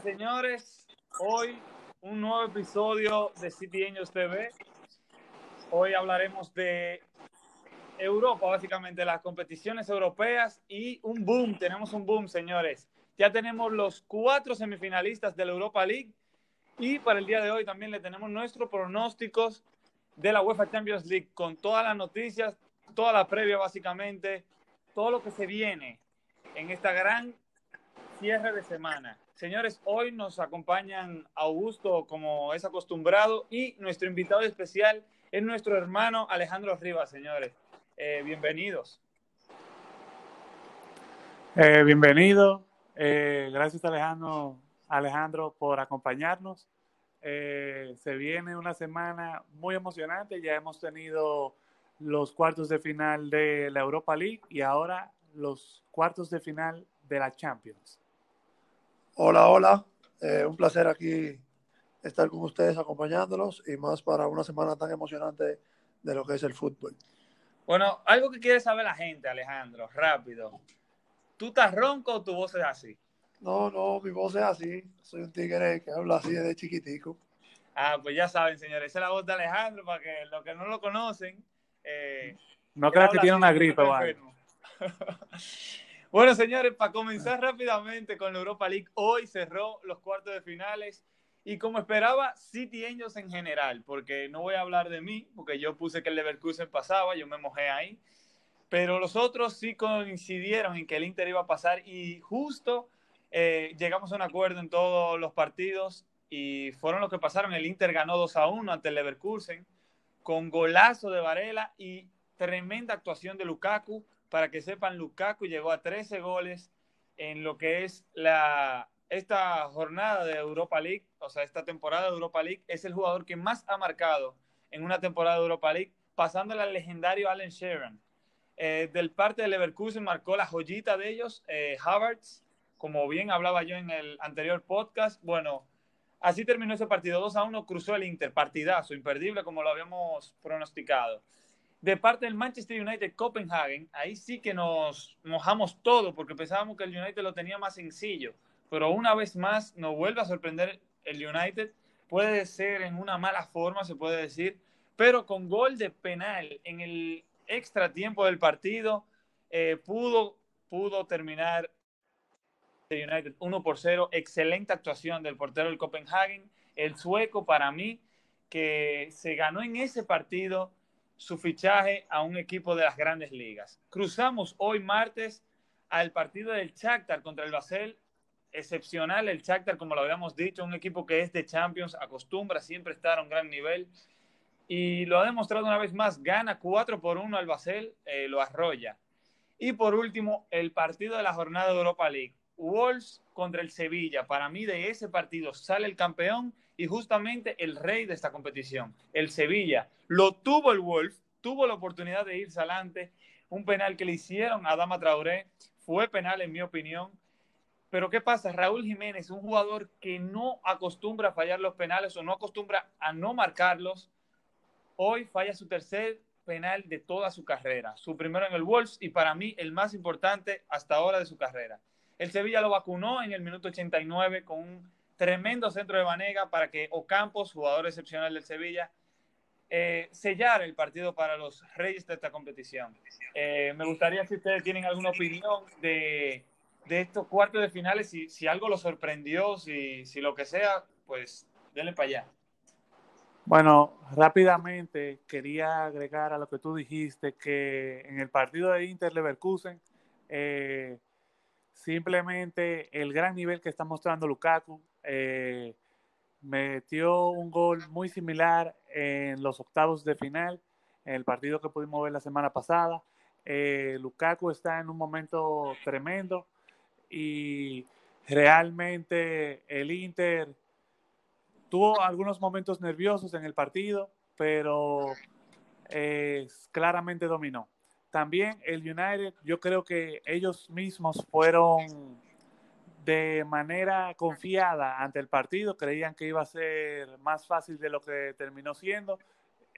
Señores. Hoy un nuevo episodio de City Angels TV. Hoy hablaremos de Europa, básicamente las competiciones europeas y un boom. Tenemos un boom, señores. Ya tenemos los cuatro semifinalistas de la Europa League y para el día de hoy también le tenemos nuestros pronósticos de la UEFA Champions League con todas las noticias, toda la previa básicamente, todo lo que se viene en esta gran cierre de semana. Señores, hoy nos acompañan Augusto como es acostumbrado y nuestro invitado especial es nuestro hermano Alejandro Rivas, señores. Eh, bienvenidos. Eh, bienvenido. Eh, gracias Alejandro, Alejandro por acompañarnos. se viene una semana muy emocionante. Ya hemos tenido los cuartos de final de la Europa League y ahora los cuartos de final de la Champions. Hola, hola. Eh, un placer aquí estar con ustedes acompañándolos y más para una semana tan emocionante de lo que es el fútbol. Bueno, algo que quiere saber la gente, Alejandro, rápido. ¿Tú estás ronco o tu voz es así? No, no, mi voz es así. Soy un tigre que habla así desde chiquitico. Ah, pues ya saben, señores, esa es la voz de Alejandro para que los que no lo conocen. Eh, no creas que tiene una gripe, vale. Bueno, señores, para comenzar rápidamente con la Europa League, hoy cerró los cuartos de finales y como esperaba, City Angels en general, porque no voy a hablar de mí, porque yo puse que el Leverkusen pasaba, yo me mojé ahí, pero los otros sí coincidieron en que el Inter iba a pasar y justo eh, llegamos a un acuerdo en todos los partidos y fueron los que pasaron. El Inter ganó 2 a 1 ante el Leverkusen con golazo de Varela y tremenda actuación de Lukaku para que sepan, Lukaku llegó a 13 goles en lo que es la, esta jornada de Europa League, o sea, esta temporada de Europa League, es el jugador que más ha marcado en una temporada de Europa League, pasándole al legendario Allen Sheeran. Eh, del parte de Leverkusen marcó la joyita de ellos, eh, Havertz, como bien hablaba yo en el anterior podcast. Bueno, así terminó ese partido 2 a 1, cruzó el Inter, partidazo, imperdible como lo habíamos pronosticado de parte del Manchester United Copenhagen, ahí sí que nos mojamos todo porque pensábamos que el United lo tenía más sencillo, pero una vez más nos vuelve a sorprender el United, puede ser en una mala forma, se puede decir, pero con gol de penal en el extra tiempo del partido, eh, pudo, pudo terminar el United 1 por 0, excelente actuación del portero del Copenhagen, el sueco para mí, que se ganó en ese partido su fichaje a un equipo de las grandes ligas. Cruzamos hoy martes al partido del Shakhtar contra el Basel. Excepcional el Shakhtar, como lo habíamos dicho, un equipo que es de Champions, acostumbra siempre estar a un gran nivel. Y lo ha demostrado una vez más, gana 4 por 1 al Basel, eh, lo arrolla. Y por último, el partido de la jornada de Europa League. Wolves contra el Sevilla. Para mí de ese partido sale el campeón y justamente el rey de esta competición, el Sevilla. Lo tuvo el Wolf, tuvo la oportunidad de irse adelante. Un penal que le hicieron a Dama Traoré fue penal en mi opinión. Pero ¿qué pasa? Raúl Jiménez, un jugador que no acostumbra a fallar los penales o no acostumbra a no marcarlos, hoy falla su tercer penal de toda su carrera. Su primero en el Wolves y para mí el más importante hasta ahora de su carrera. El Sevilla lo vacunó en el minuto 89 con un tremendo centro de Vanega para que Ocampos, jugador excepcional del Sevilla, eh, sellar el partido para los reyes de esta competición. Eh, me gustaría si ustedes tienen alguna opinión de, de estos cuartos de finales, si, si algo los sorprendió, si, si, lo que sea, pues denle para allá. Bueno, rápidamente quería agregar a lo que tú dijiste que en el partido de Inter Leverkusen, eh, simplemente el gran nivel que está mostrando Lukaku, eh, metió un gol muy similar en los octavos de final, en el partido que pudimos ver la semana pasada. Eh, Lukaku está en un momento tremendo y realmente el Inter tuvo algunos momentos nerviosos en el partido, pero eh, claramente dominó. También el United, yo creo que ellos mismos fueron de manera confiada ante el partido, creían que iba a ser más fácil de lo que terminó siendo,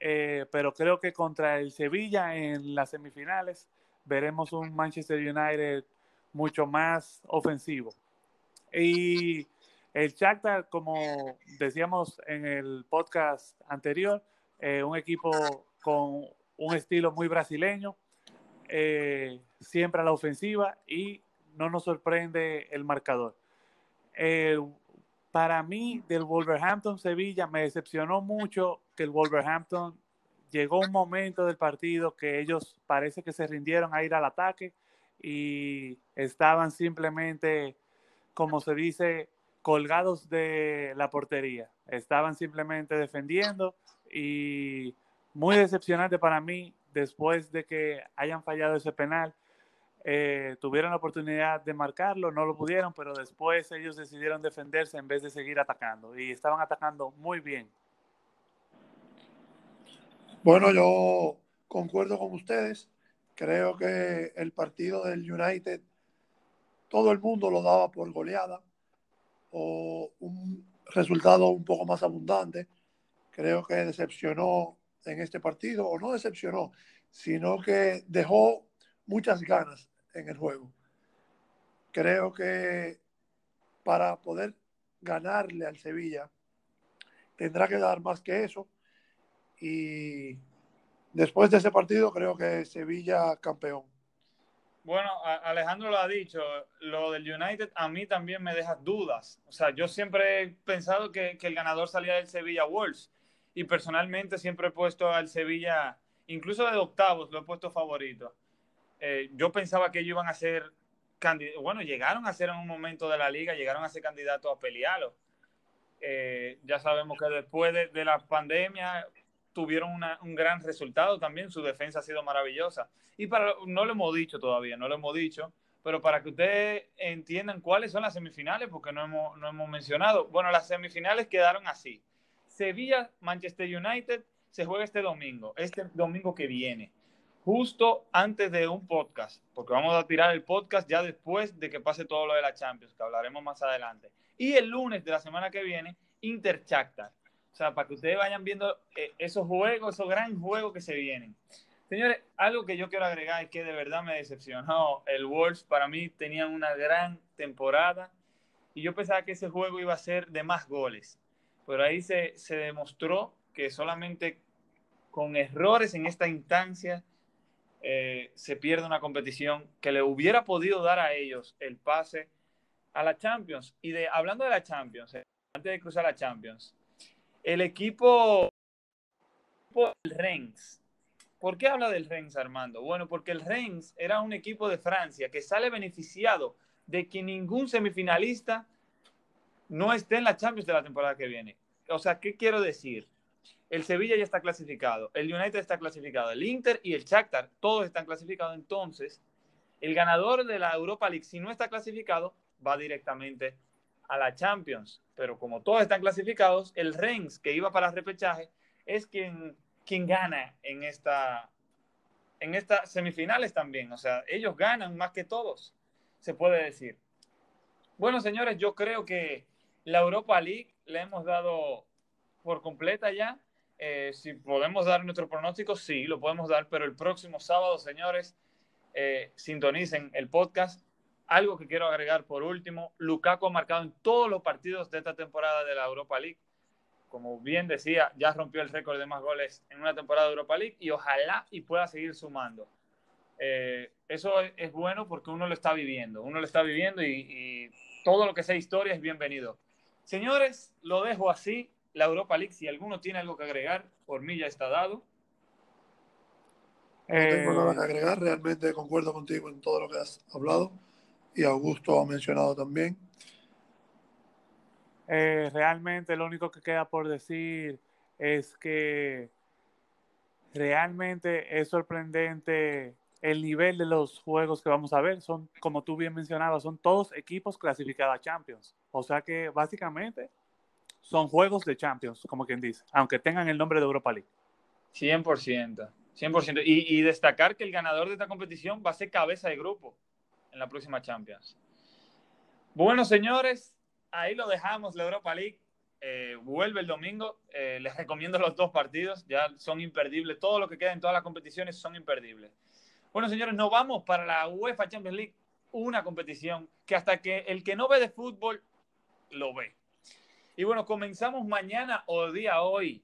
eh, pero creo que contra el Sevilla en las semifinales veremos un Manchester United mucho más ofensivo. Y El Shakhtar, como decíamos en el podcast anterior, eh, un equipo con un estilo muy brasileño, eh, siempre a la ofensiva y no nos sorprende el marcador. para mí, del Wolverhampton-Sevilla, me decepcionó mucho que el Wolverhampton llegó un momento del partido que ellos parece que se rindieron a ir al ataque y estaban simplemente, como se dice, colgados de la portería. Estaban simplemente defendiendo y muy decepcionante para mí después de que hayan fallado ese penal. Eh, tuvieron la oportunidad de marcarlo, no lo pudieron, pero después ellos decidieron defenderse en vez de seguir atacando y estaban atacando muy bien. Bueno, yo concuerdo con ustedes. Creo que el partido del United, todo el mundo lo daba por goleada o un resultado un poco más abundante. Creo que decepcionó en este partido, o no decepcionó, sino que dejó muchas ganas en el juego. Creo que para poder ganarle al Sevilla tendrá que dar más que eso. Y después de ese partido creo que Sevilla campeón. Bueno, Alejandro lo ha dicho, lo del United a mí también me deja dudas. O sea, yo siempre he pensado que, el ganador salía del Sevilla Wolves y personalmente siempre he puesto al Sevilla, incluso de octavos, lo he puesto favorito. Eh, yo pensaba que ellos iban a ser candidatos, bueno, llegaron a ser en un momento de la liga, llegaron a ser candidatos a pelearlo. Eh, ya sabemos que después de, la pandemia tuvieron un gran resultado también, su defensa ha sido maravillosa. Y para, no lo hemos dicho todavía, no lo hemos dicho, pero para que ustedes entiendan cuáles son las semifinales, porque no hemos, no hemos mencionado. Bueno, las semifinales quedaron así. Sevilla, Manchester United se juega este domingo, este domingo que viene, justo antes de un podcast, porque vamos a tirar el podcast ya después de que pase todo lo de la Champions, que hablaremos más adelante. Y el lunes de la semana que viene, Inter Shakhtar. O sea, para que ustedes vayan viendo eh, esos juegos, esos gran juegos que se vienen. Señores, algo que yo quiero agregar es que de verdad me decepcionó. El Wolves para mí tenía una gran temporada y yo pensaba que ese juego iba a ser de más goles. Pero ahí se, se demostró que solamente con errores en esta instancia eh, se pierde una competición que le hubiera podido dar a ellos el pase a la Champions. Y de hablando de la Champions, eh, antes de cruzar la Champions, el equipo, el Rennes. ¿Por qué habla del Rennes, Armando? Bueno, porque el Rennes era un equipo de Francia que sale beneficiado de que ningún semifinalista no esté en la Champions de la temporada que viene. O sea, ¿qué quiero decir? El Sevilla ya está clasificado, el United está clasificado, el Inter y el Shakhtar, todos están clasificados. Entonces, el ganador de la Europa League, si no está clasificado, va directamente a la Champions. Pero como todos están clasificados, el Rennes, que iba para el repechaje, es quien, quien gana en esta en estas semifinales también. O sea, ellos ganan más que todos, se puede decir. Bueno, señores, yo creo que la Europa League le hemos dado por completa ya. Eh, si podemos dar nuestro pronóstico, sí, lo podemos dar, pero el próximo sábado, señores, eh, sintonicen el podcast algo que quiero agregar por último, Lukaku ha marcado en todos los partidos de esta temporada de la Europa League. Como bien decía, ya rompió el récord de más goles en una temporada de Europa League y ojalá y pueda seguir sumando. Eh, eso es bueno porque uno lo está viviendo, uno lo está viviendo y, todo lo que sea historia es bienvenido. Señores, lo dejo así. La Europa League, si alguno tiene algo que agregar, por mí ya está dado. No tengo nada que agregar, realmente concuerdo contigo en todo lo que has hablado y Augusto ha mencionado también. Eh, realmente lo único que queda por decir es que realmente es sorprendente el nivel de los juegos que vamos a ver. Son, como tú bien mencionabas, son todos equipos clasificados a Champions. O sea que básicamente son juegos de Champions, como quien dice, aunque tengan el nombre de Europa League. 100%. 100%. Y, y destacar que el ganador de esta competición va a ser cabeza de grupo en la próxima Champions. Bueno, señores, ahí lo dejamos, la Europa League. Eh, vuelve el domingo. Eh, les recomiendo los dos partidos, ya son imperdibles. Todo lo que queda en todas las competiciones son imperdibles. Bueno, señores, nos vamos para la UEFA Champions League, una competición que hasta que el que no ve de fútbol lo ve. Y bueno, comenzamos mañana o día hoy,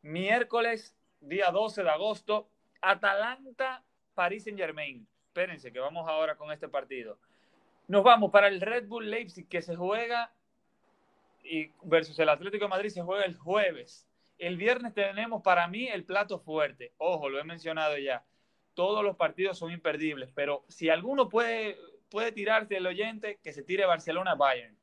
miércoles, día 12 de agosto, Atalanta, París Saint Germain. Espérense que vamos ahora con este partido. Nos vamos para el Red Bull Leipzig que se juega y versus el Atlético de Madrid se juega el jueves. El viernes tenemos para mí el plato fuerte. Ojo, lo he mencionado ya. Todos los partidos son imperdibles, pero si alguno puede, puede tirarse el oyente, que se tire Barcelona-Bayern.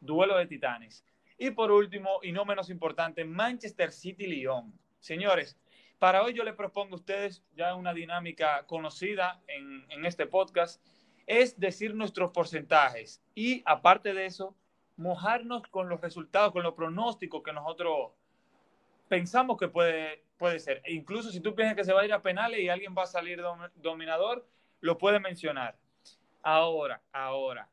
Duelo de titanes. Y por último, y no menos importante, Manchester City-Lyon. Señores, para hoy yo les propongo a ustedes ya una dinámica conocida en, este podcast, es decir nuestros porcentajes. Y aparte de eso, mojarnos con los resultados, con los pronósticos que nosotros pensamos que puede, puede ser. E incluso si tú piensas que se va a ir a penales y alguien va a salir dominador, lo puede mencionar. Ahora, ahora,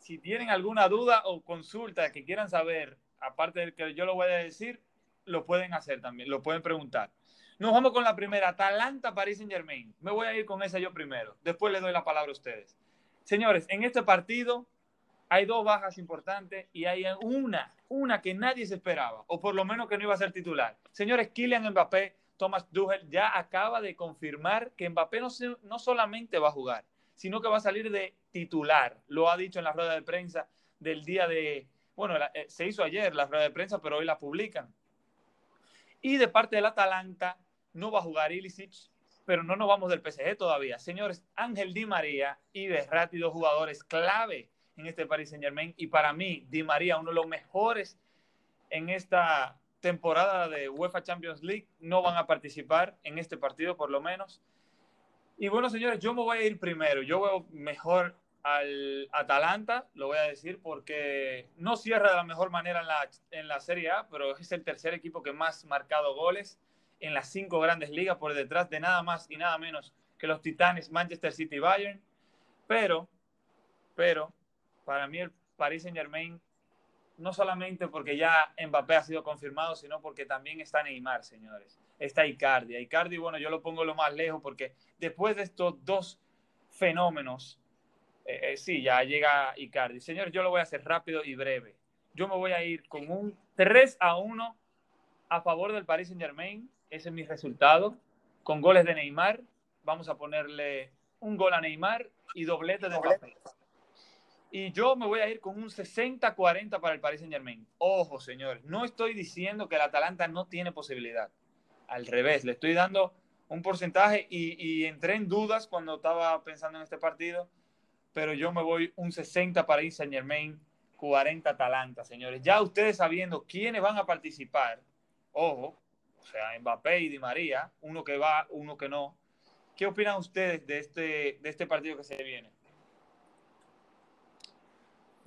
si tienen alguna duda o consulta que quieran saber, aparte de que yo lo voy a decir, lo pueden hacer también, lo pueden preguntar. Nos vamos con la primera, Atalanta, París Saint Germain. Me voy a ir con esa yo primero, después les doy la palabra a ustedes. Señores, en este partido hay dos bajas importantes y hay una, una que nadie se esperaba, o por lo menos que no iba a ser titular. Señores, Kylian Mbappé, Thomas Tuchel ya acaba de confirmar que Mbappé no, no solamente va a jugar, sino que va a salir de titular. Lo ha dicho en la rueda de prensa del día de, bueno, eh, se hizo ayer la rueda de prensa, pero hoy la publican. Y de parte del Atalanta, no va a jugar Ilicic, pero no nos vamos del PSG todavía. Señores, Ángel Di María y Berratti, dos jugadores clave en este Paris Saint Germain. Y para mí, Di María, uno de los mejores en esta temporada de UEFA Champions League, no van a participar en este partido por lo menos. Y bueno, señores, yo me voy a ir primero. Yo veo mejor al Atalanta, lo voy a decir, porque no cierra de la mejor manera en la, en la Serie A, pero es el tercer equipo que más marcado goles en las cinco grandes ligas, por detrás de nada más y nada menos que los Titanes, Manchester City y Bayern. Pero, pero, para mí el Paris Saint Germain, no solamente porque ya Mbappé ha sido confirmado, sino porque también está Neymar, señores. Está Icardi. Icardi, bueno, yo lo pongo lo más lejos porque después de estos dos fenómenos, eh, eh, sí, ya llega Icardi. Señores, yo lo voy a hacer rápido y breve. Yo me voy a ir con un 3 a 1 a favor del Paris Saint Germain. Ese es mi resultado. Con goles de Neymar. Vamos a ponerle un gol a Neymar y doblete de Mbappé. Y yo me voy a ir con un 60-40 para el Paris Saint Germain. Ojo, señores, no estoy diciendo que el Atalanta no tiene posibilidad. Al revés, le estoy dando un porcentaje y, entré en dudas cuando estaba pensando en este partido, pero yo me voy un 60 Paris Saint Germain, 40 Atalanta, señores. Ya ustedes sabiendo quiénes van a participar, ojo, o sea, Mbappé y Di María, uno que va, uno que no. ¿Qué opinan ustedes de este, de este partido que se viene?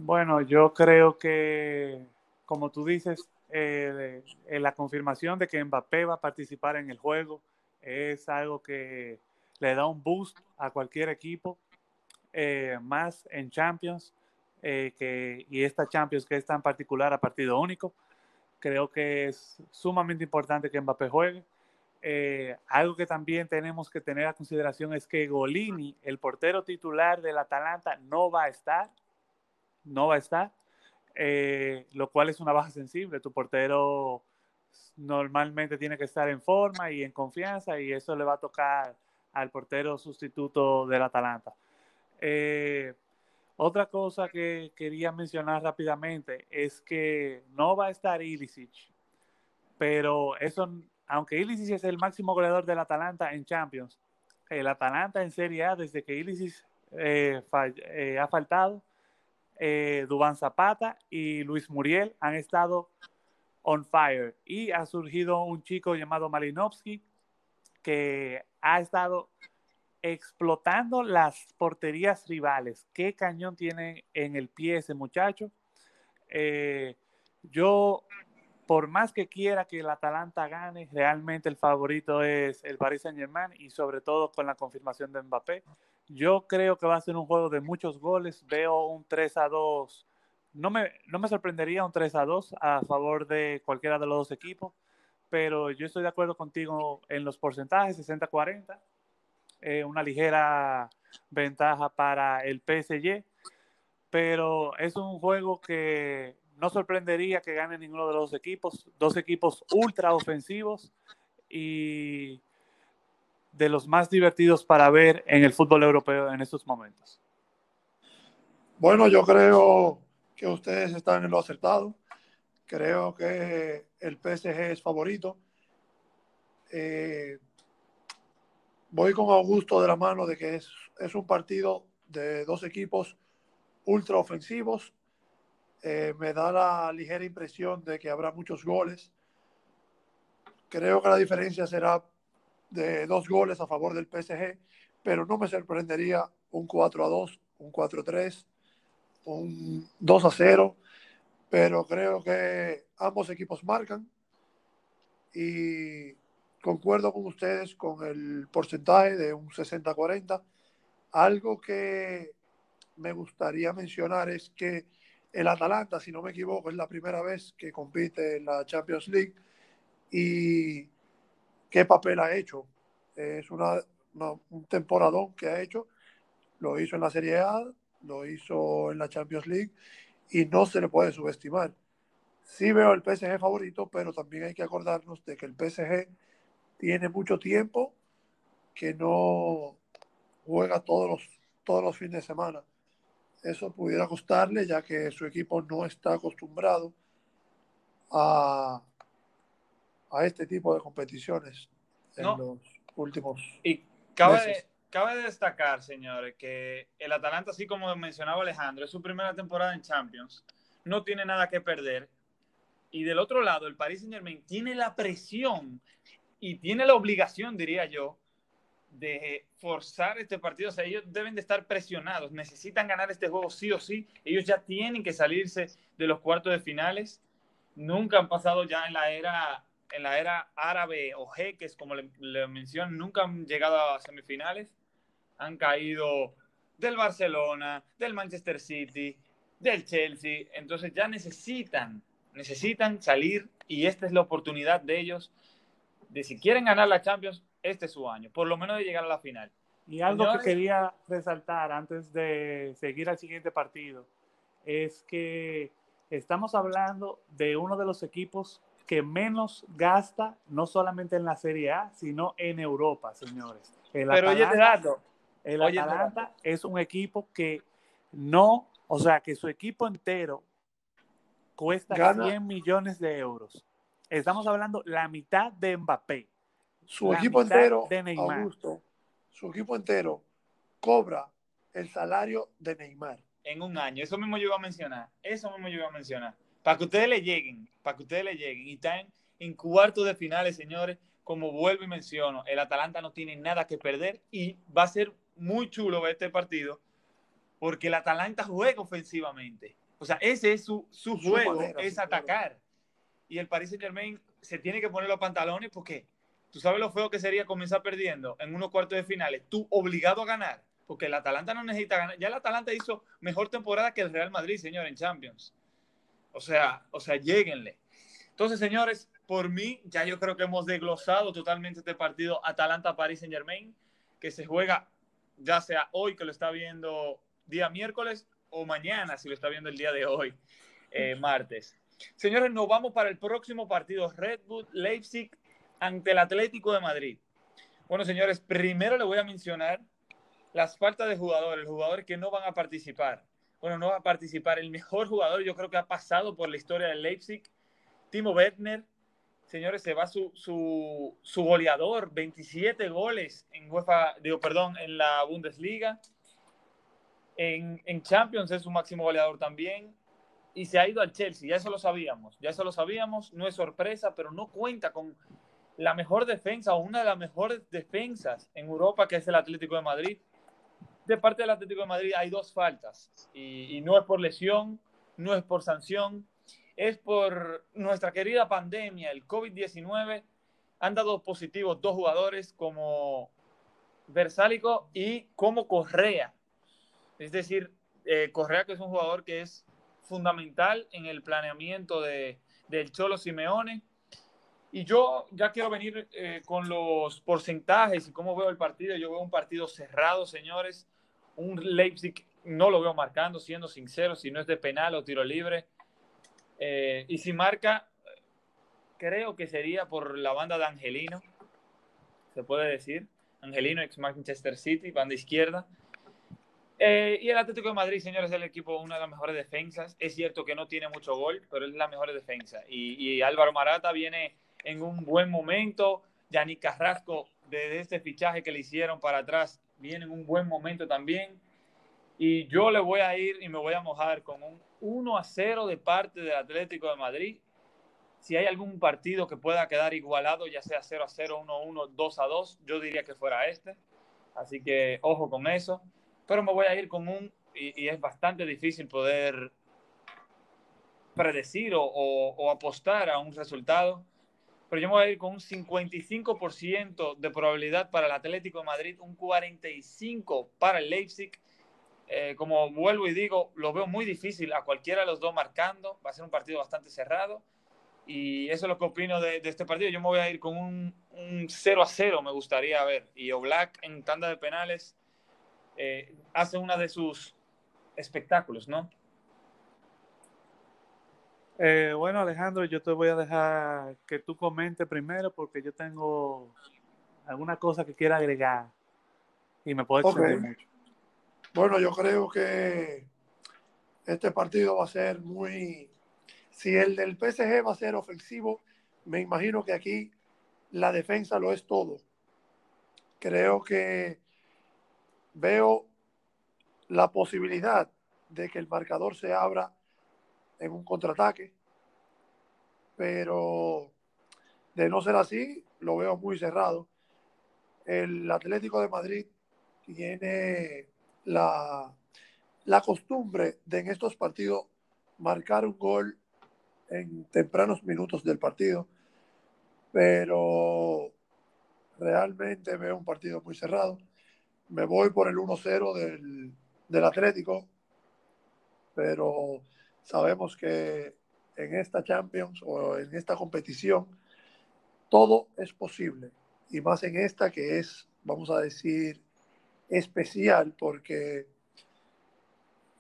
Bueno, yo creo que, como tú dices, eh, la confirmación de que Mbappé va a participar en el juego es algo que le da un boost a cualquier equipo, eh, más en Champions, eh, que, y esta Champions que es tan particular a partido único. Creo que es sumamente importante que Mbappé juegue. algo que también tenemos que tener a consideración es que Golini, el portero titular del Atalanta, no va a estar no va a estar, eh, lo cual es una baja sensible. Tu portero normalmente tiene que estar en forma y en confianza y eso le va a tocar al portero sustituto del Atalanta. Eh, otra cosa que quería mencionar rápidamente es que no va a estar Ilicic, pero eso, aunque Ilicic es el máximo goleador del Atalanta en Champions, el Atalanta en Serie A desde que Ilicic eh, ha faltado eh, Dubán Zapata y Luis Muriel han estado on fire. Y ha surgido un chico llamado Malinovsky que ha estado explotando las porterías rivales. ¿Qué cañón tiene en el pie ese muchacho? Eh, yo, por más que quiera que el Atalanta gane, realmente el favorito es el Paris Saint Germain y sobre todo con la confirmación de Mbappé. Yo creo que va a ser un juego de muchos goles. Veo un 3 a 2. No me, no me sorprendería un 3 a 2 a favor de cualquiera de los dos equipos, pero yo estoy de acuerdo contigo en los porcentajes, 60-40. Eh, una ligera ventaja para el PSG, pero es un juego que no sorprendería que gane ninguno de los dos equipos, dos equipos ultra ofensivos y de los más divertidos para ver en el fútbol europeo en estos momentos. Bueno, yo creo que ustedes están en lo acertado. Creo que el PSG es favorito. Eh, voy con Augusto de la mano de que es, un partido de dos equipos ultra ofensivos. Eh, me da la ligera impresión de que habrá muchos goles. Creo que la diferencia será de dos goles a favor del PSG, pero no me sorprendería un 4 a 2, un 4 a 3, un 2 a 0, pero creo que ambos equipos marcan y concuerdo con ustedes con el porcentaje de un 60-40. Algo que me gustaría mencionar es que el Atalanta, si no me equivoco, es la primera vez que compite en la Champions League y qué papel ha hecho. Es una, un temporadón que ha hecho. Lo hizo en la Serie A, lo hizo en la Champions League y no se le puede subestimar. Sí veo el PSG favorito, pero también hay que acordarnos de que el PSG tiene mucho tiempo que no juega todos los, todos los fines de semana. Eso pudiera costarle, ya que su equipo no está acostumbrado a, a este tipo de competiciones en los últimos. Y cabe, cabe destacar, señores, que el Atalanta, así como mencionaba Alejandro, es su primera temporada en Champions, no tiene nada que perder. Y del otro lado, el Paris Saint Germain tiene la presión y tiene la obligación, diría yo, de forzar este partido. O sea, ellos deben de estar presionados, necesitan ganar este juego sí o sí. Ellos ya tienen que salirse de los cuartos de finales. Nunca han pasado ya en la era en la era árabe o jeques, como le, le nunca han llegado a semifinales. Han caído del Barcelona, del Manchester City, del Chelsea. Entonces ya necesitan, necesitan salir y esta es la oportunidad de ellos de si quieren ganar la Champions, este es su año, por lo menos de llegar a la final. Y algo que quería resaltar antes de seguir al siguiente partido es que estamos hablando de uno de los equipos que menos gasta, no solamente en la Serie A, sino en Europa, señores. El Pero Atalanta, oye, el Atalanta es un equipo que no, o sea, que su equipo entero cuesta 100 millones de euros. Estamos hablando la mitad de Mbappé. Su equipo entero, de Neymar. su equipo entero cobra el salario de Neymar. En un año, eso mismo yo iba a mencionar, eso mismo yo iba a mencionar para que ustedes le lleguen, para que ustedes le lleguen. Y están en cuartos de finales, señores. Como vuelvo y menciono, el Atalanta no tiene nada que perder y va a ser muy chulo ver este partido porque el Atalanta juega ofensivamente. O sea, ese es su, su juego, es atacar. Y el Paris Saint Germain se tiene que poner los pantalones porque tú sabes lo feo que sería comenzar perdiendo en unos cuartos de finales, tú obligado a ganar, porque el Atalanta no necesita ganar. Ya el Atalanta hizo mejor temporada que el Real Madrid, señor, en Champions. O sea, o sea, lleguenle. Entonces, señores, por mí, ya yo creo que hemos desglosado totalmente este partido Atalanta-Paris Saint-Germain, que se juega ya sea hoy que lo está viendo día miércoles o mañana si lo está viendo el día de hoy, eh, martes. Señores, nos vamos para el próximo partido, Red Bull Leipzig ante el Atlético de Madrid. Bueno, señores, primero le voy a mencionar las faltas de jugadores, jugadores que no van a participar bueno, no va a participar. El mejor jugador yo creo que ha pasado por la historia del Leipzig, Timo Werner. Señores, se va su, su, goleador, 27 goles en UEFA, digo, perdón, en la Bundesliga. En, en Champions es su máximo goleador también. Y se ha ido al Chelsea, ya eso lo sabíamos, ya eso lo sabíamos, no es sorpresa, pero no cuenta con la mejor defensa o una de las mejores defensas en Europa, que es el Atlético de Madrid de parte del Atlético de Madrid hay dos faltas y, no es por lesión, no es por sanción, es por nuestra querida pandemia, el COVID-19. Han dado positivos dos jugadores como Versálico y como Correa. Es decir, eh, Correa que es un jugador que es fundamental en el planeamiento de, del Cholo Simeone. Y yo ya quiero venir eh, con los porcentajes y cómo veo el partido. Yo veo un partido cerrado, señores un Leipzig no lo veo marcando, siendo sincero, si no es de penal o tiro libre. Eh, y si marca, creo que sería por la banda de Angelino, se puede decir. Angelino, ex Manchester City, banda izquierda. Eh, y el Atlético de Madrid, señores, es el equipo, una de las mejores defensas. Es cierto que no tiene mucho gol, pero es la mejor defensa. Y, y Álvaro Marata viene en un buen momento. Yannick Carrasco, desde este fichaje que le hicieron para atrás, viene en un buen momento también. Y yo le voy a ir y me voy a mojar con un 1 a 0 de parte del Atlético de Madrid. Si hay algún partido que pueda quedar igualado, ya sea 0 a 0, 1 a 1, 2 a 2, yo diría que fuera este. Así que ojo con eso. Pero me voy a ir con un, y, es bastante difícil poder predecir o, o apostar a un resultado pero yo me voy a ir con un 55% de probabilidad para el Atlético de Madrid, un 45% para el Leipzig. Eh, como vuelvo y digo, lo veo muy difícil a cualquiera de los dos marcando. Va a ser un partido bastante cerrado. Y eso es lo que opino de, este partido. Yo me voy a ir con un, 0 a 0, me gustaría ver. Y Oblak en tanda de penales eh, hace una de sus espectáculos, ¿no? Eh, bueno, Alejandro, yo te voy a dejar que tú comentes primero porque yo tengo alguna cosa que quiera agregar y me puedo mucho. Bueno, yo creo que este partido va a ser muy... Si el del PSG va a ser ofensivo, me imagino que aquí la defensa lo es todo. Creo que veo la posibilidad de que el marcador se abra en un contraataque. Pero de no ser así, lo veo muy cerrado. El Atlético de Madrid tiene la, la costumbre de en estos partidos marcar un gol en tempranos minutos del partido, pero realmente veo un partido muy cerrado. Me voy por el 1-0 del, del Atlético, pero Sabemos que en esta Champions o en esta competición todo es posible. Y más en esta que es, vamos a decir, especial porque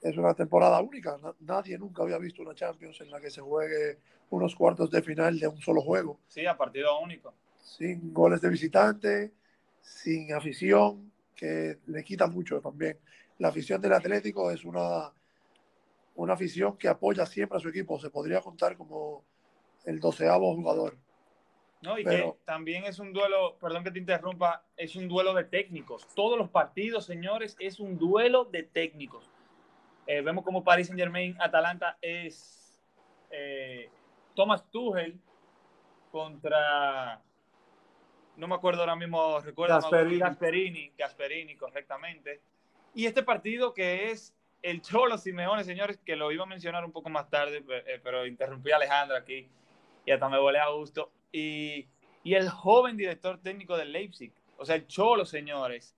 es una temporada única. Nadie nunca había visto una Champions en la que se juegue unos cuartos de final de un solo juego. Sí, a partido único. Sin goles de visitante, sin afición, que le quita mucho también. La afición del Atlético es una una afición que apoya siempre a su equipo. Se podría contar como el doceavo jugador. No, y que también es un duelo, perdón que te interrumpa, es un duelo de técnicos. Todos los partidos, señores, es un duelo de técnicos. Eh, vemos como Paris Saint Germain, Atalanta es eh, Thomas Tuchel contra, no me acuerdo ahora mismo, recuerdo Gasperini. Gasperini, Gasperini, correctamente. Y este partido que es el Cholo Simeone, señores, que lo iba a mencionar un poco más tarde, eh, pero interrumpí a Alejandro aquí y hasta me volé a gusto. Y, y el joven director técnico del Leipzig, o sea, el Cholo, señores,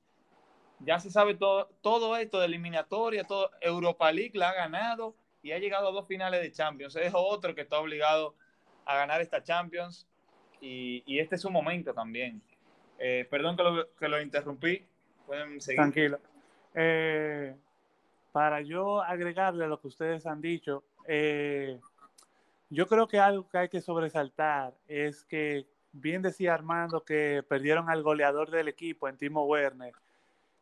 ya se sabe todo, todo esto de eliminatoria, todo. Europa League la ha ganado y ha llegado a dos finales de Champions. Es otro que está obligado a ganar esta Champions y, y este es su momento también. Eh, perdón que lo, que lo interrumpí. Pueden seguir. Tranquilo. Eh, para yo agregarle lo que ustedes han dicho, eh, yo creo que algo que hay que sobresaltar es que, bien decía Armando, que perdieron al goleador del equipo, en Timo Werner,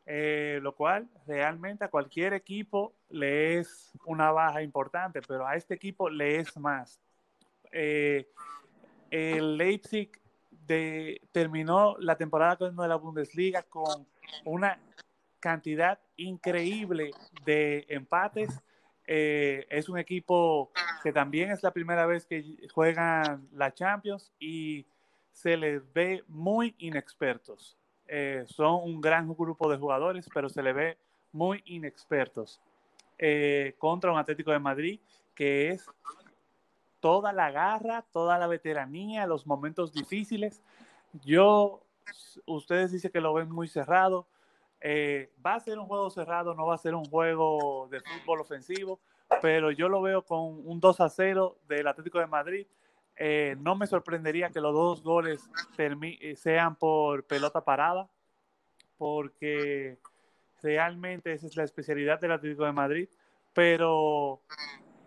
eh, lo cual realmente a cualquier equipo le es una baja importante, pero a este equipo le es más. Eh, el Leipzig terminó la temporada de la Bundesliga con una cantidad increíble de empates. Eh, es un equipo que también es la primera vez que juegan la Champions y se les ve muy inexpertos. Eh, son un gran grupo de jugadores, pero se les ve muy inexpertos eh, contra un Atlético de Madrid que es toda la garra, toda la veteranía, los momentos difíciles. Yo, ustedes dicen que lo ven muy cerrado. Eh, va a ser un juego cerrado, no va a ser un juego de fútbol ofensivo, pero yo lo veo con un 2 a 0 del Atlético de Madrid. Eh, no me sorprendería que los dos goles eh, sean por pelota parada, porque realmente esa es la especialidad del Atlético de Madrid. Pero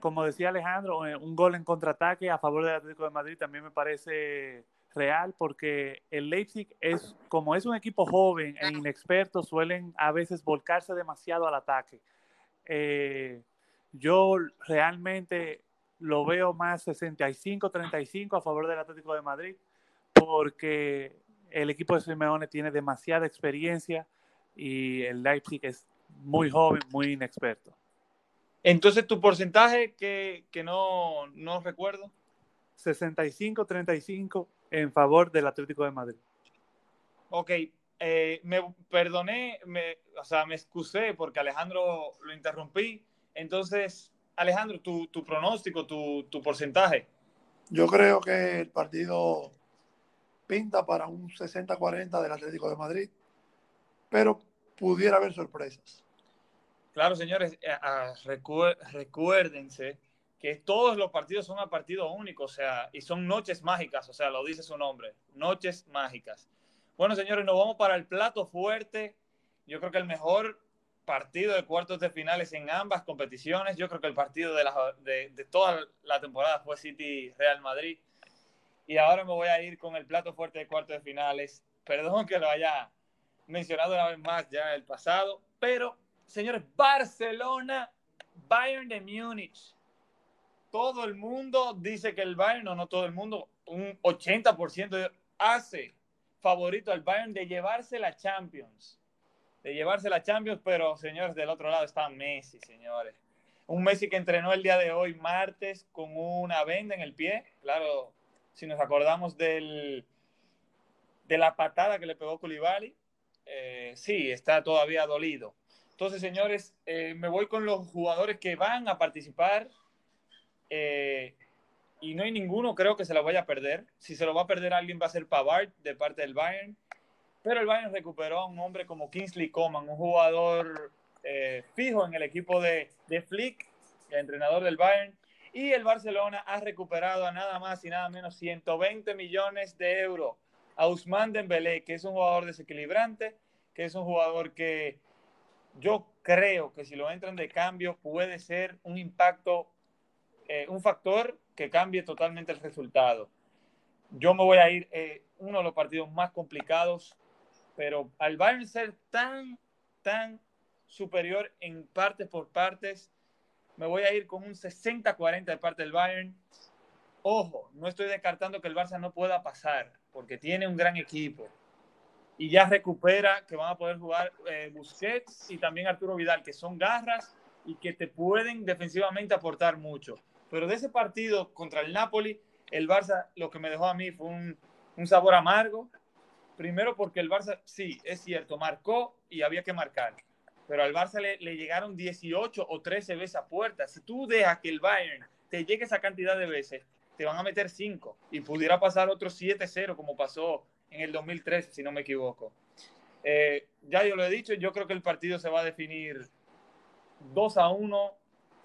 como decía Alejandro, eh, un gol en contraataque a favor del Atlético de Madrid también me parece real porque el Leipzig es, como es un equipo joven e inexperto, suelen a veces volcarse demasiado al ataque. Eh, yo realmente lo veo más 65-35 a favor del Atlético de Madrid porque el equipo de Simeone tiene demasiada experiencia y el Leipzig es muy joven, muy inexperto. Entonces, tu porcentaje que, que no, no recuerdo. 65-35 en favor del Atlético de Madrid. Ok, eh, me perdoné, me, o sea, me excusé porque Alejandro lo interrumpí. Entonces, Alejandro, tu, tu pronóstico, tu, tu porcentaje. Yo creo que el partido pinta para un 60-40 del Atlético de Madrid, pero pudiera haber sorpresas. Claro, señores, eh, ah, recuérdense que todos los partidos son a partido único, o sea, y son noches mágicas, o sea, lo dice su nombre, noches mágicas. Bueno, señores, nos vamos para el plato fuerte. Yo creo que el mejor partido de cuartos de finales en ambas competiciones. Yo creo que el partido de, la, de, toda la temporada fue City Real Madrid. Y ahora me voy a ir con el plato fuerte de cuartos de finales. Perdón que lo haya mencionado una vez más ya el pasado, pero señores, Barcelona, Bayern de Múnich. Todo el mundo dice que el Bayern, no, no todo el mundo, un 80% hace favorito al Bayern de llevarse la Champions. De llevarse la Champions, pero señores, del otro lado está Messi, señores. Un Messi que entrenó el día de hoy, martes, con una venda en el pie. Claro, si nos acordamos del, de la patada que le pegó Koulibaly, eh, sí, está todavía dolido. Entonces, señores, eh, me voy con los jugadores que van a participar eh, y no hay ninguno, creo que se la vaya a perder. Si se lo va a perder alguien va a ser Pavard de parte del Bayern. Pero el Bayern recuperó a un hombre como Kingsley Coman, un jugador fijo en el equipo de, de Flick, el entrenador del Bayern, y el Barcelona ha recuperado a nada más y nada menos 120 millones de euros a Usman Dembélé, que es un jugador desequilibrante, que es un jugador que yo creo que si lo entran de cambio puede ser un impacto, eh, un factor que cambie totalmente el resultado. Yo me voy a ir eh, uno de los partidos más complicados, pero al Bayern ser tan, tan superior en partes por partes, me voy a ir con un 60-40 de parte del Bayern. Ojo, no estoy descartando que el Barça no pueda pasar, porque tiene un gran equipo. Y ya recupera que van a poder jugar eh, Busquets y también Arturo Vidal, que son garras y que te pueden defensivamente aportar mucho. Pero de ese partido contra el Napoli, el Barça lo que me dejó a mí fue un, un sabor amargo. Primero porque el Barça, sí, es cierto, marcó y había que marcar pero al Barça le, llegaron 18 o 13 veces a puerta. Si tú dejas que el Bayern te llegue esa cantidad de veces, te van a meter 5 y pudiera pasar otro 7-0 como pasó en el 2013, si no me equivoco. Eh, ya yo lo he dicho, yo creo que el partido se va a definir 2 a 1,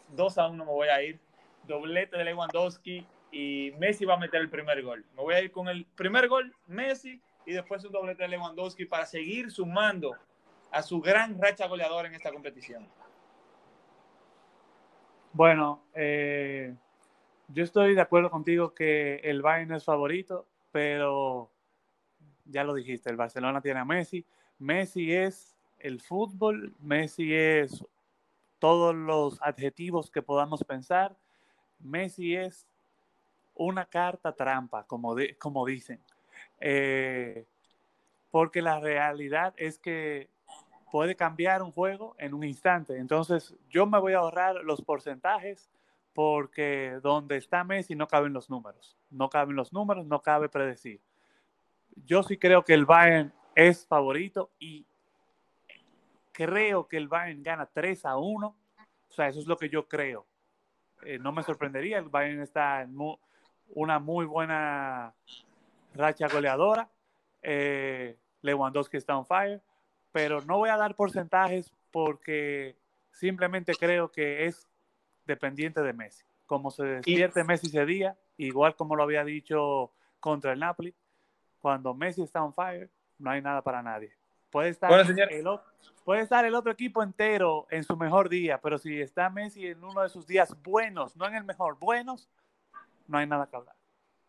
2 a 1 me voy a ir, doblete de Lewandowski y Messi va a meter el primer gol. Me voy a ir con el primer gol, Messi, y después un doblete de Lewandowski para seguir sumando a su gran racha goleadora en esta competición? Bueno, eh, yo estoy de acuerdo contigo que el Bayern es favorito, pero ya lo dijiste, el Barcelona tiene a Messi. Messi es el fútbol, Messi es todos los adjetivos que podamos pensar. Messi es una carta trampa, como, dicen. Eh, porque la realidad es que puede cambiar un juego en un instante. Entonces, yo me voy a ahorrar los porcentajes porque donde está Messi no caben los números. No caben los números, no cabe predecir. Yo sí creo que el Bayern es favorito y creo que el Bayern gana 3 a 1. O sea, eso es lo que yo creo. Eh, no me sorprendería, el Bayern está en una muy buena racha goleadora. Eh, Lewandowski está on fire pero no voy a dar porcentajes porque simplemente creo que es dependiente de Messi. Como se despierte Messi ese día, igual como lo había dicho contra el Napoli, cuando Messi está on fire, no hay nada para nadie. Puede estar, el, puede estar el otro equipo entero en su mejor día, pero si está Messi en uno de sus días buenos, no en el mejor, buenos, no hay nada que hablar.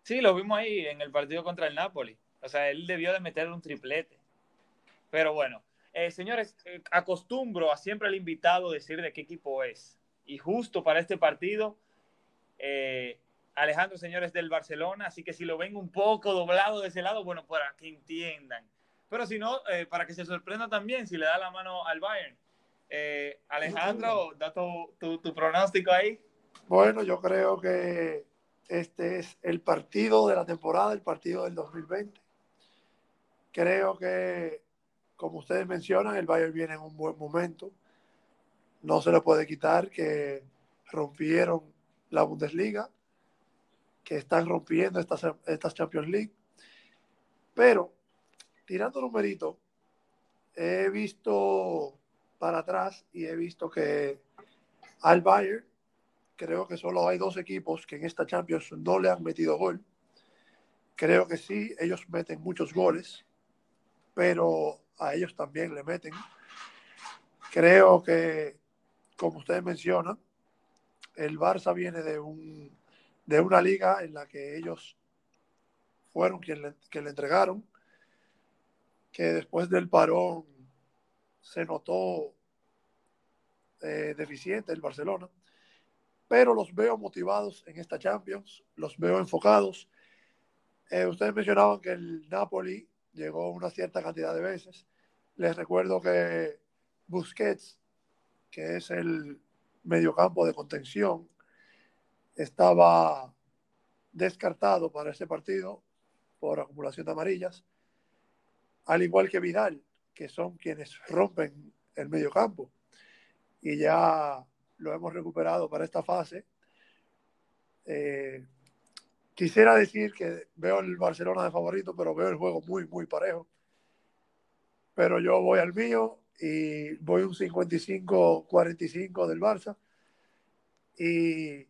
Sí, lo vimos ahí en el partido contra el Napoli. O sea, él debió de meter un triplete. Pero bueno, eh, señores, eh, acostumbro a siempre al invitado decir de qué equipo es. Y justo para este partido, eh, Alejandro, señores del Barcelona, así que si lo ven un poco doblado de ese lado, bueno, para que entiendan. Pero si no, para que se sorprenda también si le da la mano al Bayern. Alejandro, da tu pronóstico ahí. Bueno, yo creo que este es el partido de la temporada, el partido del 2020. Creo que, como ustedes mencionan, el Bayern viene en un buen momento. No se le puede quitar que rompieron la Bundesliga, que están rompiendo estas, estas Champions League. Pero, tirando numerito, he visto para atrás y he visto que al Bayern Creo que solo hay dos equipos que en esta Champions no le han metido gol. Creo que sí, ellos meten muchos goles, pero a ellos también le meten. Creo que, como ustedes mencionan, el Barça viene de, un, de una liga en la que ellos fueron quien le, que le entregaron, que después del parón se notó eh, deficiente el Barcelona pero los veo motivados en esta Champions, los veo enfocados. Eh, ustedes mencionaban que el Napoli llegó una cierta cantidad de veces. Les recuerdo que Busquets, que es el mediocampo de contención, estaba descartado para este partido por acumulación de amarillas, al igual que Vidal, que son quienes rompen el mediocampo. Y ya lo hemos recuperado para esta fase. Eh, quisiera decir que veo el Barcelona de favorito, pero veo el juego muy, muy parejo. Pero yo voy al mío y voy un 55-45 del Barça. Y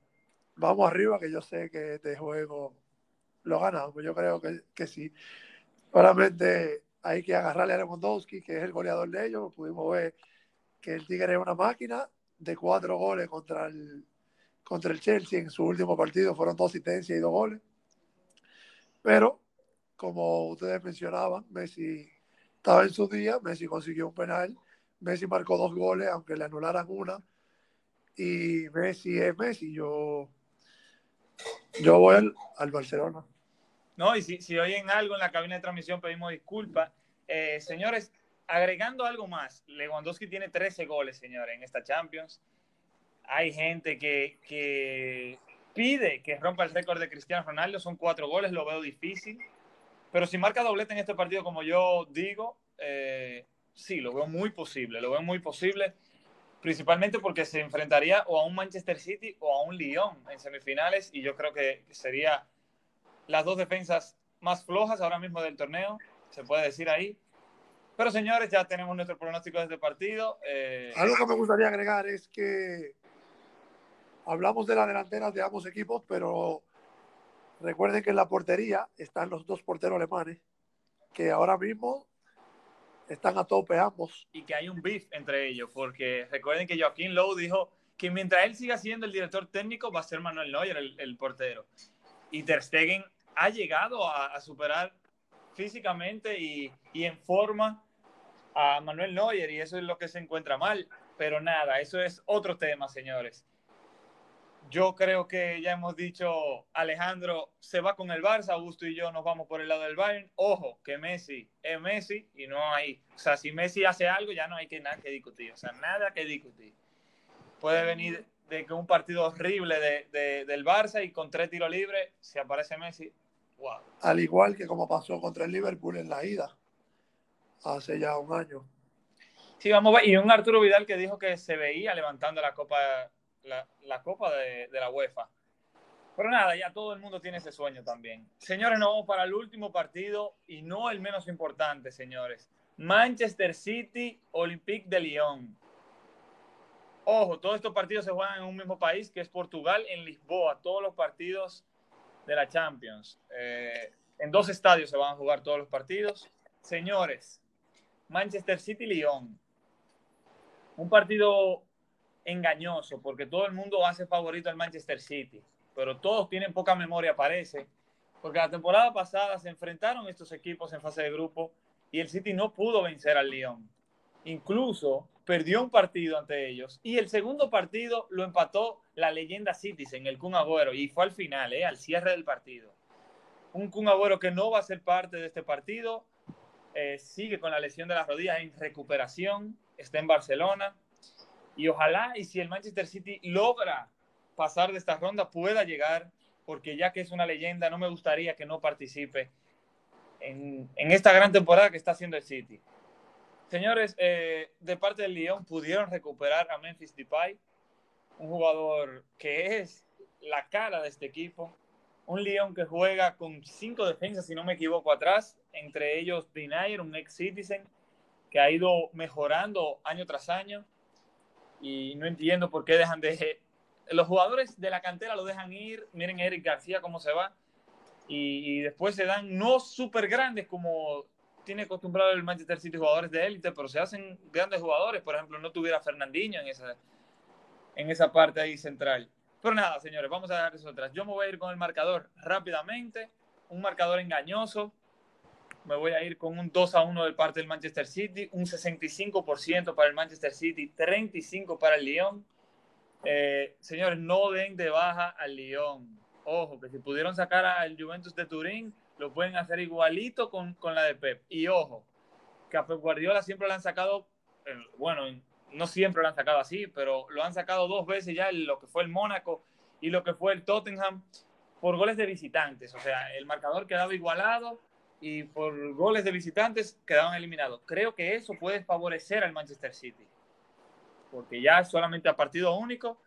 vamos arriba, que yo sé que este juego lo ganamos. Yo creo que, que sí. Solamente hay que agarrarle a Lewandowski, que es el goleador de ellos. Pudimos ver que el Tigre es una máquina de cuatro goles contra el, contra el Chelsea en su último partido. Fueron dos asistencias y dos goles. Pero, como ustedes mencionaban, Messi estaba en su día, Messi consiguió un penal, Messi marcó dos goles, aunque le anularan una. Y Messi es Messi. Yo, yo voy al, Barcelona. No, y si, si oyen algo en la cabina de transmisión, pedimos disculpas. Eh, señores, agregando algo más, Lewandowski tiene 13 goles, señores, en esta Champions. Hay gente que, pide que rompa el récord de Cristiano Ronaldo, son cuatro goles, lo veo difícil. Pero si marca doblete en este partido, como yo digo, eh, sí, lo veo muy posible, lo veo muy posible, principalmente porque se enfrentaría o a un Manchester City o a un Lyon en semifinales, y yo creo que sería las dos defensas más flojas ahora mismo del torneo, se puede decir ahí. Pero señores, ya tenemos nuestro pronóstico de este partido. Eh, Algo que me gustaría agregar es que hablamos de las delanteras de ambos equipos, pero recuerden que en la portería están los dos porteros alemanes, que ahora mismo están a tope ambos. Y que hay un beef entre ellos, porque recuerden que Joaquín Lowe dijo que mientras él siga siendo el director técnico, va a ser Manuel Neuer el, portero. Y Ter ha llegado a superar físicamente y, en forma a Manuel Neuer y eso es lo que se encuentra mal. Pero nada, eso es otro tema, señores. Yo creo que ya hemos dicho, Alejandro se va con el Barça, Augusto y yo nos vamos por el lado del Bayern. Ojo, que Messi es Messi y no hay, o sea, si Messi hace algo ya no hay que nada que discutir, o sea, nada que discutir. Puede venir de que un partido horrible de, del Barça y con tres tiros libres, si aparece Messi, al igual que como pasó contra el Liverpool en la ida, hace ya un año. Sí, vamos a ver. Y un Arturo Vidal que dijo que se veía levantando la copa, la, copa de, de, la UEFA. Pero nada, ya todo el mundo tiene ese sueño también. Señores, nos vamos para el último partido y no el menos importante, señores. Manchester City, Olympique de Lyon. Ojo, todos estos partidos se juegan en un mismo país que es Portugal, en Lisboa. Todos los partidos de la Champions. Eh, en dos estadios se van a jugar todos los partidos. Señores, Manchester City-Lyon. Un partido engañoso porque todo el mundo hace favorito al Manchester City, pero todos tienen poca memoria, parece, porque la temporada pasada se enfrentaron estos equipos en fase de grupo y el City no pudo vencer al Lyon. Incluso perdió un partido ante ellos y el segundo partido lo empató la leyenda Citizen, el Kun y fue al final, ¿eh? al cierre del partido. Un Kun que no va a ser parte de este partido, eh, sigue con la lesión de las rodillas en recuperación, está en Barcelona y ojalá y si el Manchester City logra pasar de esta ronda pueda llegar, porque ya que es una leyenda, no me gustaría que no participe en, en esta gran temporada que está haciendo el City. Señores, eh, de parte del Lyon pudieron recuperar a Memphis Depay, un jugador que es la cara de este equipo. Un Lyon que juega con cinco defensas, si no me equivoco, atrás, entre ellos Denier, un ex Citizen, que ha ido mejorando año tras año. Y no entiendo por qué dejan de. Los jugadores de la cantera lo dejan ir. Miren Eric García cómo se va. Y, y después se dan no súper grandes como tiene acostumbrado el Manchester City jugadores de élite, pero se hacen grandes jugadores. Por ejemplo, no tuviera Fernandinho en esa, en esa parte ahí central. Pero nada, señores, vamos a dejar eso atrás. Yo me voy a ir con el marcador rápidamente. Un marcador engañoso. Me voy a ir con un 2 a 1 del parte del Manchester City, un 65% para el Manchester City, 35% para el Lyon. Eh, señores, no den de baja al Lyon. Ojo, que si pudieron sacar al Juventus de Turín, lo pueden hacer igualito con, con la de Pep. Y ojo, que a Pep Guardiola siempre lo han sacado, eh, bueno, no siempre lo han sacado así, pero lo han sacado dos veces ya, lo que fue el Mónaco y lo que fue el Tottenham, por goles de visitantes. O sea, el marcador quedaba igualado y por goles de visitantes quedaban eliminados. Creo que eso puede favorecer al Manchester City, porque ya es solamente a partido único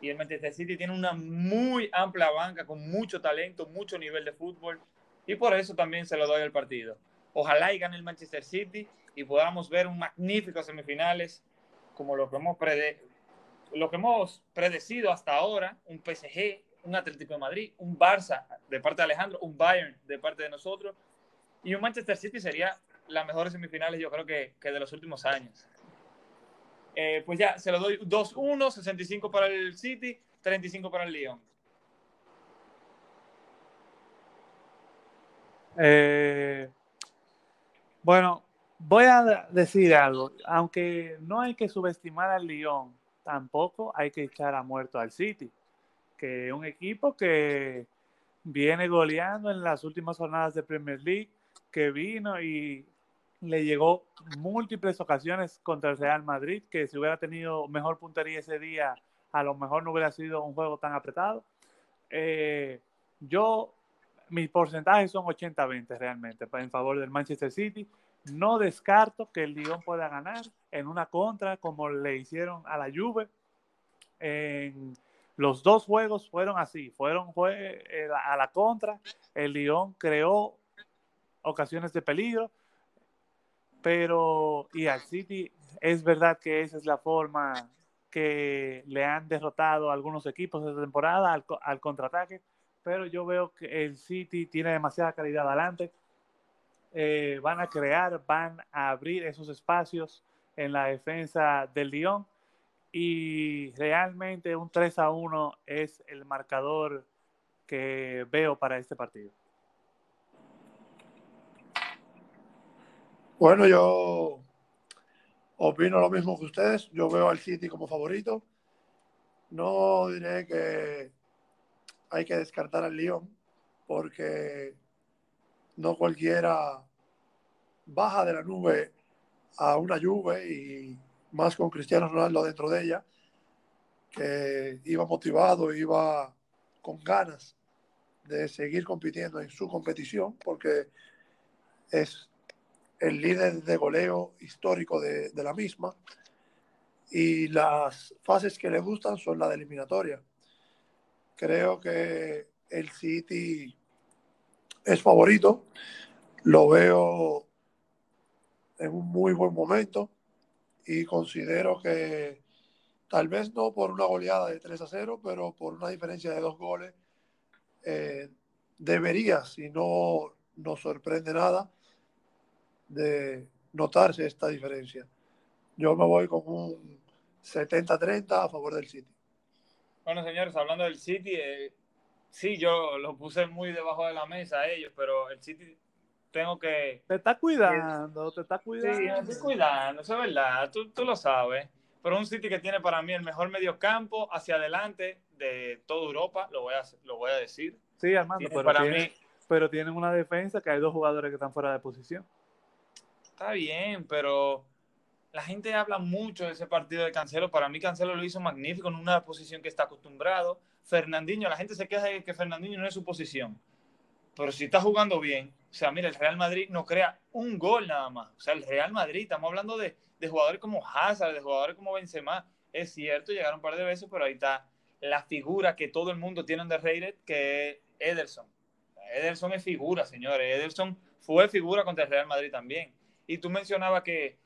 y el Manchester City tiene una muy amplia banca con mucho talento, mucho nivel de fútbol y por eso también se lo doy al partido. Ojalá y gane el Manchester City y podamos ver un magnífico semifinales como lo que hemos, prede lo que hemos predecido hasta ahora, un PSG, un Atlético de Madrid, un Barça de parte de Alejandro, un Bayern de parte de nosotros y un Manchester City sería las mejores semifinales yo creo que, que de los últimos años. Eh, pues ya, se lo doy 2-1, 65 para el City, 35 para el Lyon. Eh, bueno, voy a decir algo. Aunque no hay que subestimar al Lyon, tampoco hay que echar a muerto al City, que es un equipo que viene goleando en las últimas jornadas de Premier League, que vino y le llegó múltiples ocasiones contra el Real Madrid, que si hubiera tenido mejor puntería ese día, a lo mejor no hubiera sido un juego tan apretado. Eh, yo mis porcentajes son 80-20 realmente en favor del Manchester City. No descarto que el Lyon pueda ganar en una contra como le hicieron a la Juve. Los dos juegos fueron así, fueron eh, a la contra. El Lyon creó ocasiones de peligro, pero y al City es verdad que esa es la forma que le han derrotado algunos equipos esta temporada al contraataque pero yo veo que el City tiene demasiada calidad adelante. Eh, van a crear, van a abrir esos espacios en la defensa del Lyon y realmente un 3 a 1 es el marcador que veo para este partido. Bueno, yo opino lo mismo que ustedes. Yo veo al City como favorito. No diré que hay que descartar al Lyon porque no cualquiera baja de la nube a una Juve y más con Cristiano Ronaldo dentro de ella, que iba motivado, iba con ganas de seguir compitiendo en su competición, porque es el líder de goleo histórico de, la misma, y las fases que le gustan son las de eliminatoria. Creo que el City es favorito. Lo veo en un muy buen momento y considero que tal vez no por una goleada de 3 a 0, pero por una diferencia de dos goles, eh, debería, si no nos sorprende nada, de notarse esta diferencia. Yo me voy con un 70-30 a favor del City. Bueno, señores, hablando del City, eh, sí, yo lo puse muy debajo de la mesa a ellos, pero el City tengo que... Te está cuidando, te está cuidando. Sí, me estoy cuidando, eso es verdad, tú, tú, lo sabes. Pero un City que tiene para mí el mejor mediocampo hacia adelante de toda Europa, lo voy a, lo voy a decir. Sí, Armando, pero, para tiene, mí, pero tienen una defensa que hay dos jugadores que están fuera de posición. Está bien, pero la gente habla mucho de ese partido de Cancelo. Para mí Cancelo lo hizo magnífico en una posición que está acostumbrado. Fernandinho, la gente se queja de que Fernandinho no es su posición. Pero si está jugando bien, o sea, mira, el Real Madrid no crea un gol nada más. O sea, el Real Madrid, estamos hablando de, de jugadores como Hazard, de jugadores como Benzema. Es cierto, llegaron un par de veces, pero ahí está la figura que todo el mundo tiene de Rated, que es Ederson. Ederson es figura, señores. Ederson fue figura contra el Real Madrid también. Y tú mencionabas que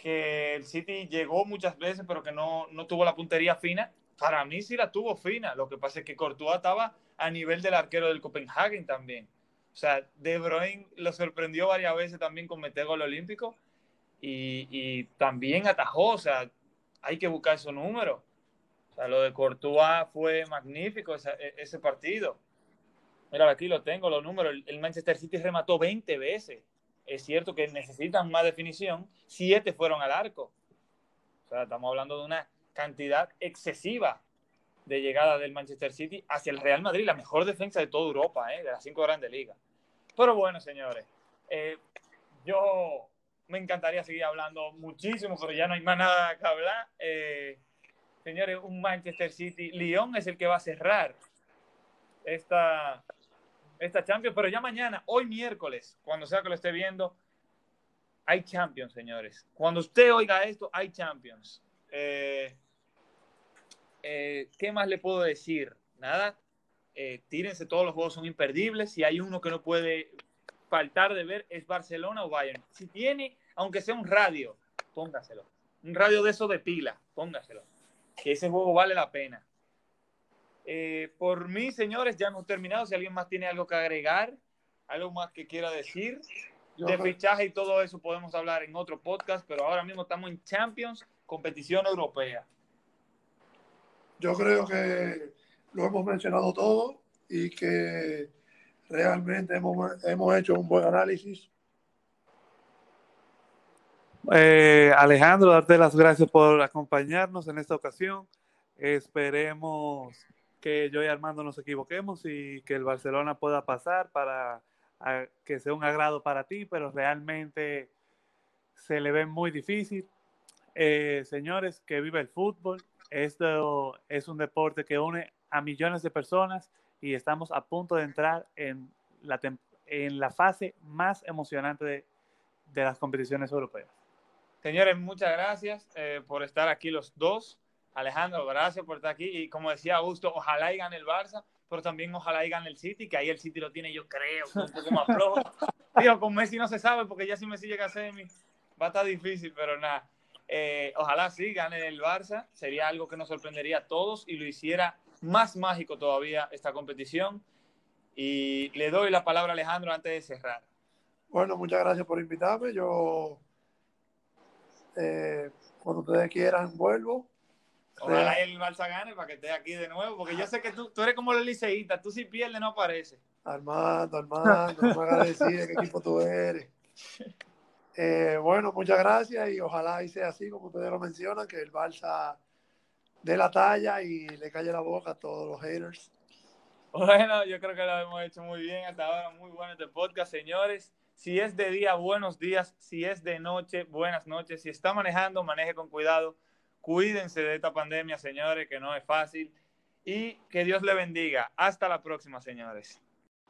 que el City llegó muchas veces, pero que no, no tuvo la puntería fina. Para mí sí la tuvo fina. Lo que pasa es que Courtois estaba a nivel del arquero del Copenhagen también. O sea, De Bruyne lo sorprendió varias veces también con meter gol olímpico y, y también atajó. O sea, hay que buscar esos números. O sea, lo de Courtois fue magnífico ese, ese partido. Mira, aquí lo tengo, los números. El Manchester City remató 20 veces es cierto que necesitan más definición, siete fueron al arco. O sea, estamos hablando de una cantidad excesiva de llegada del Manchester City hacia el Real Madrid, la mejor defensa de toda Europa, ¿eh? de las cinco grandes ligas. Pero bueno, señores, eh, yo me encantaría seguir hablando muchísimo, pero ya no hay más nada que hablar. Eh, señores, un Manchester City, Lyon es el que va a cerrar esta, esta Champions, pero ya mañana, hoy miércoles, cuando sea que lo esté viendo, hay Champions, señores. Cuando usted oiga esto, hay Champions. Eh, eh, ¿Qué más le puedo decir? Nada, eh, tírense, todos los juegos son imperdibles. Si hay uno que no puede faltar de ver, es Barcelona o Bayern. Si tiene, aunque sea un radio, póngaselo. Un radio de eso de pila, póngaselo. Que ese juego vale la pena. Eh, por mí, señores, ya hemos terminado. Si alguien más tiene algo que agregar, algo más que quiera decir, de fichaje y todo eso podemos hablar en otro podcast, pero ahora mismo estamos en Champions, competición europea. Yo creo que lo hemos mencionado todo y que realmente hemos, hemos hecho un buen análisis. Eh, Alejandro, darte las gracias por acompañarnos en esta ocasión. Esperemos que yo y Armando nos equivoquemos y que el Barcelona pueda pasar para que sea un agrado para ti, pero realmente se le ve muy difícil. Eh, señores, que vive el fútbol. Esto es un deporte que une a millones de personas y estamos a punto de entrar en la, en la fase más emocionante de, de las competiciones europeas. Señores, muchas gracias eh, por estar aquí los dos. Alejandro, gracias por estar aquí. Y como decía Augusto, ojalá y gane el Barça, pero también ojalá y gane el City, que ahí el City lo tiene, yo creo, un poco más flojo. Digo, con Messi no se sabe, porque ya si Messi llega a semi, va a estar difícil, pero nada. Eh, ojalá sí gane el Barça, sería algo que nos sorprendería a todos y lo hiciera más mágico todavía esta competición. Y le doy la palabra a Alejandro antes de cerrar. Bueno, muchas gracias por invitarme. Yo, eh, cuando ustedes quieran, vuelvo. Ojalá el Barça gane para que esté aquí de nuevo, porque yo sé que tú, tú eres como el liceísta, tú si pierdes no apareces. Armando, Armando, no me hagas decir qué equipo tú eres. Eh, bueno, muchas gracias y ojalá y sea así como ustedes lo mencionan, que el Barça dé la talla y le calle la boca a todos los haters. Bueno, yo creo que lo hemos hecho muy bien hasta ahora, muy bueno este podcast, señores. Si es de día, buenos días. Si es de noche, buenas noches. Si está manejando, maneje con cuidado. Cuídense de esta pandemia, señores, que no es fácil. Y que Dios le bendiga. Hasta la próxima, señores.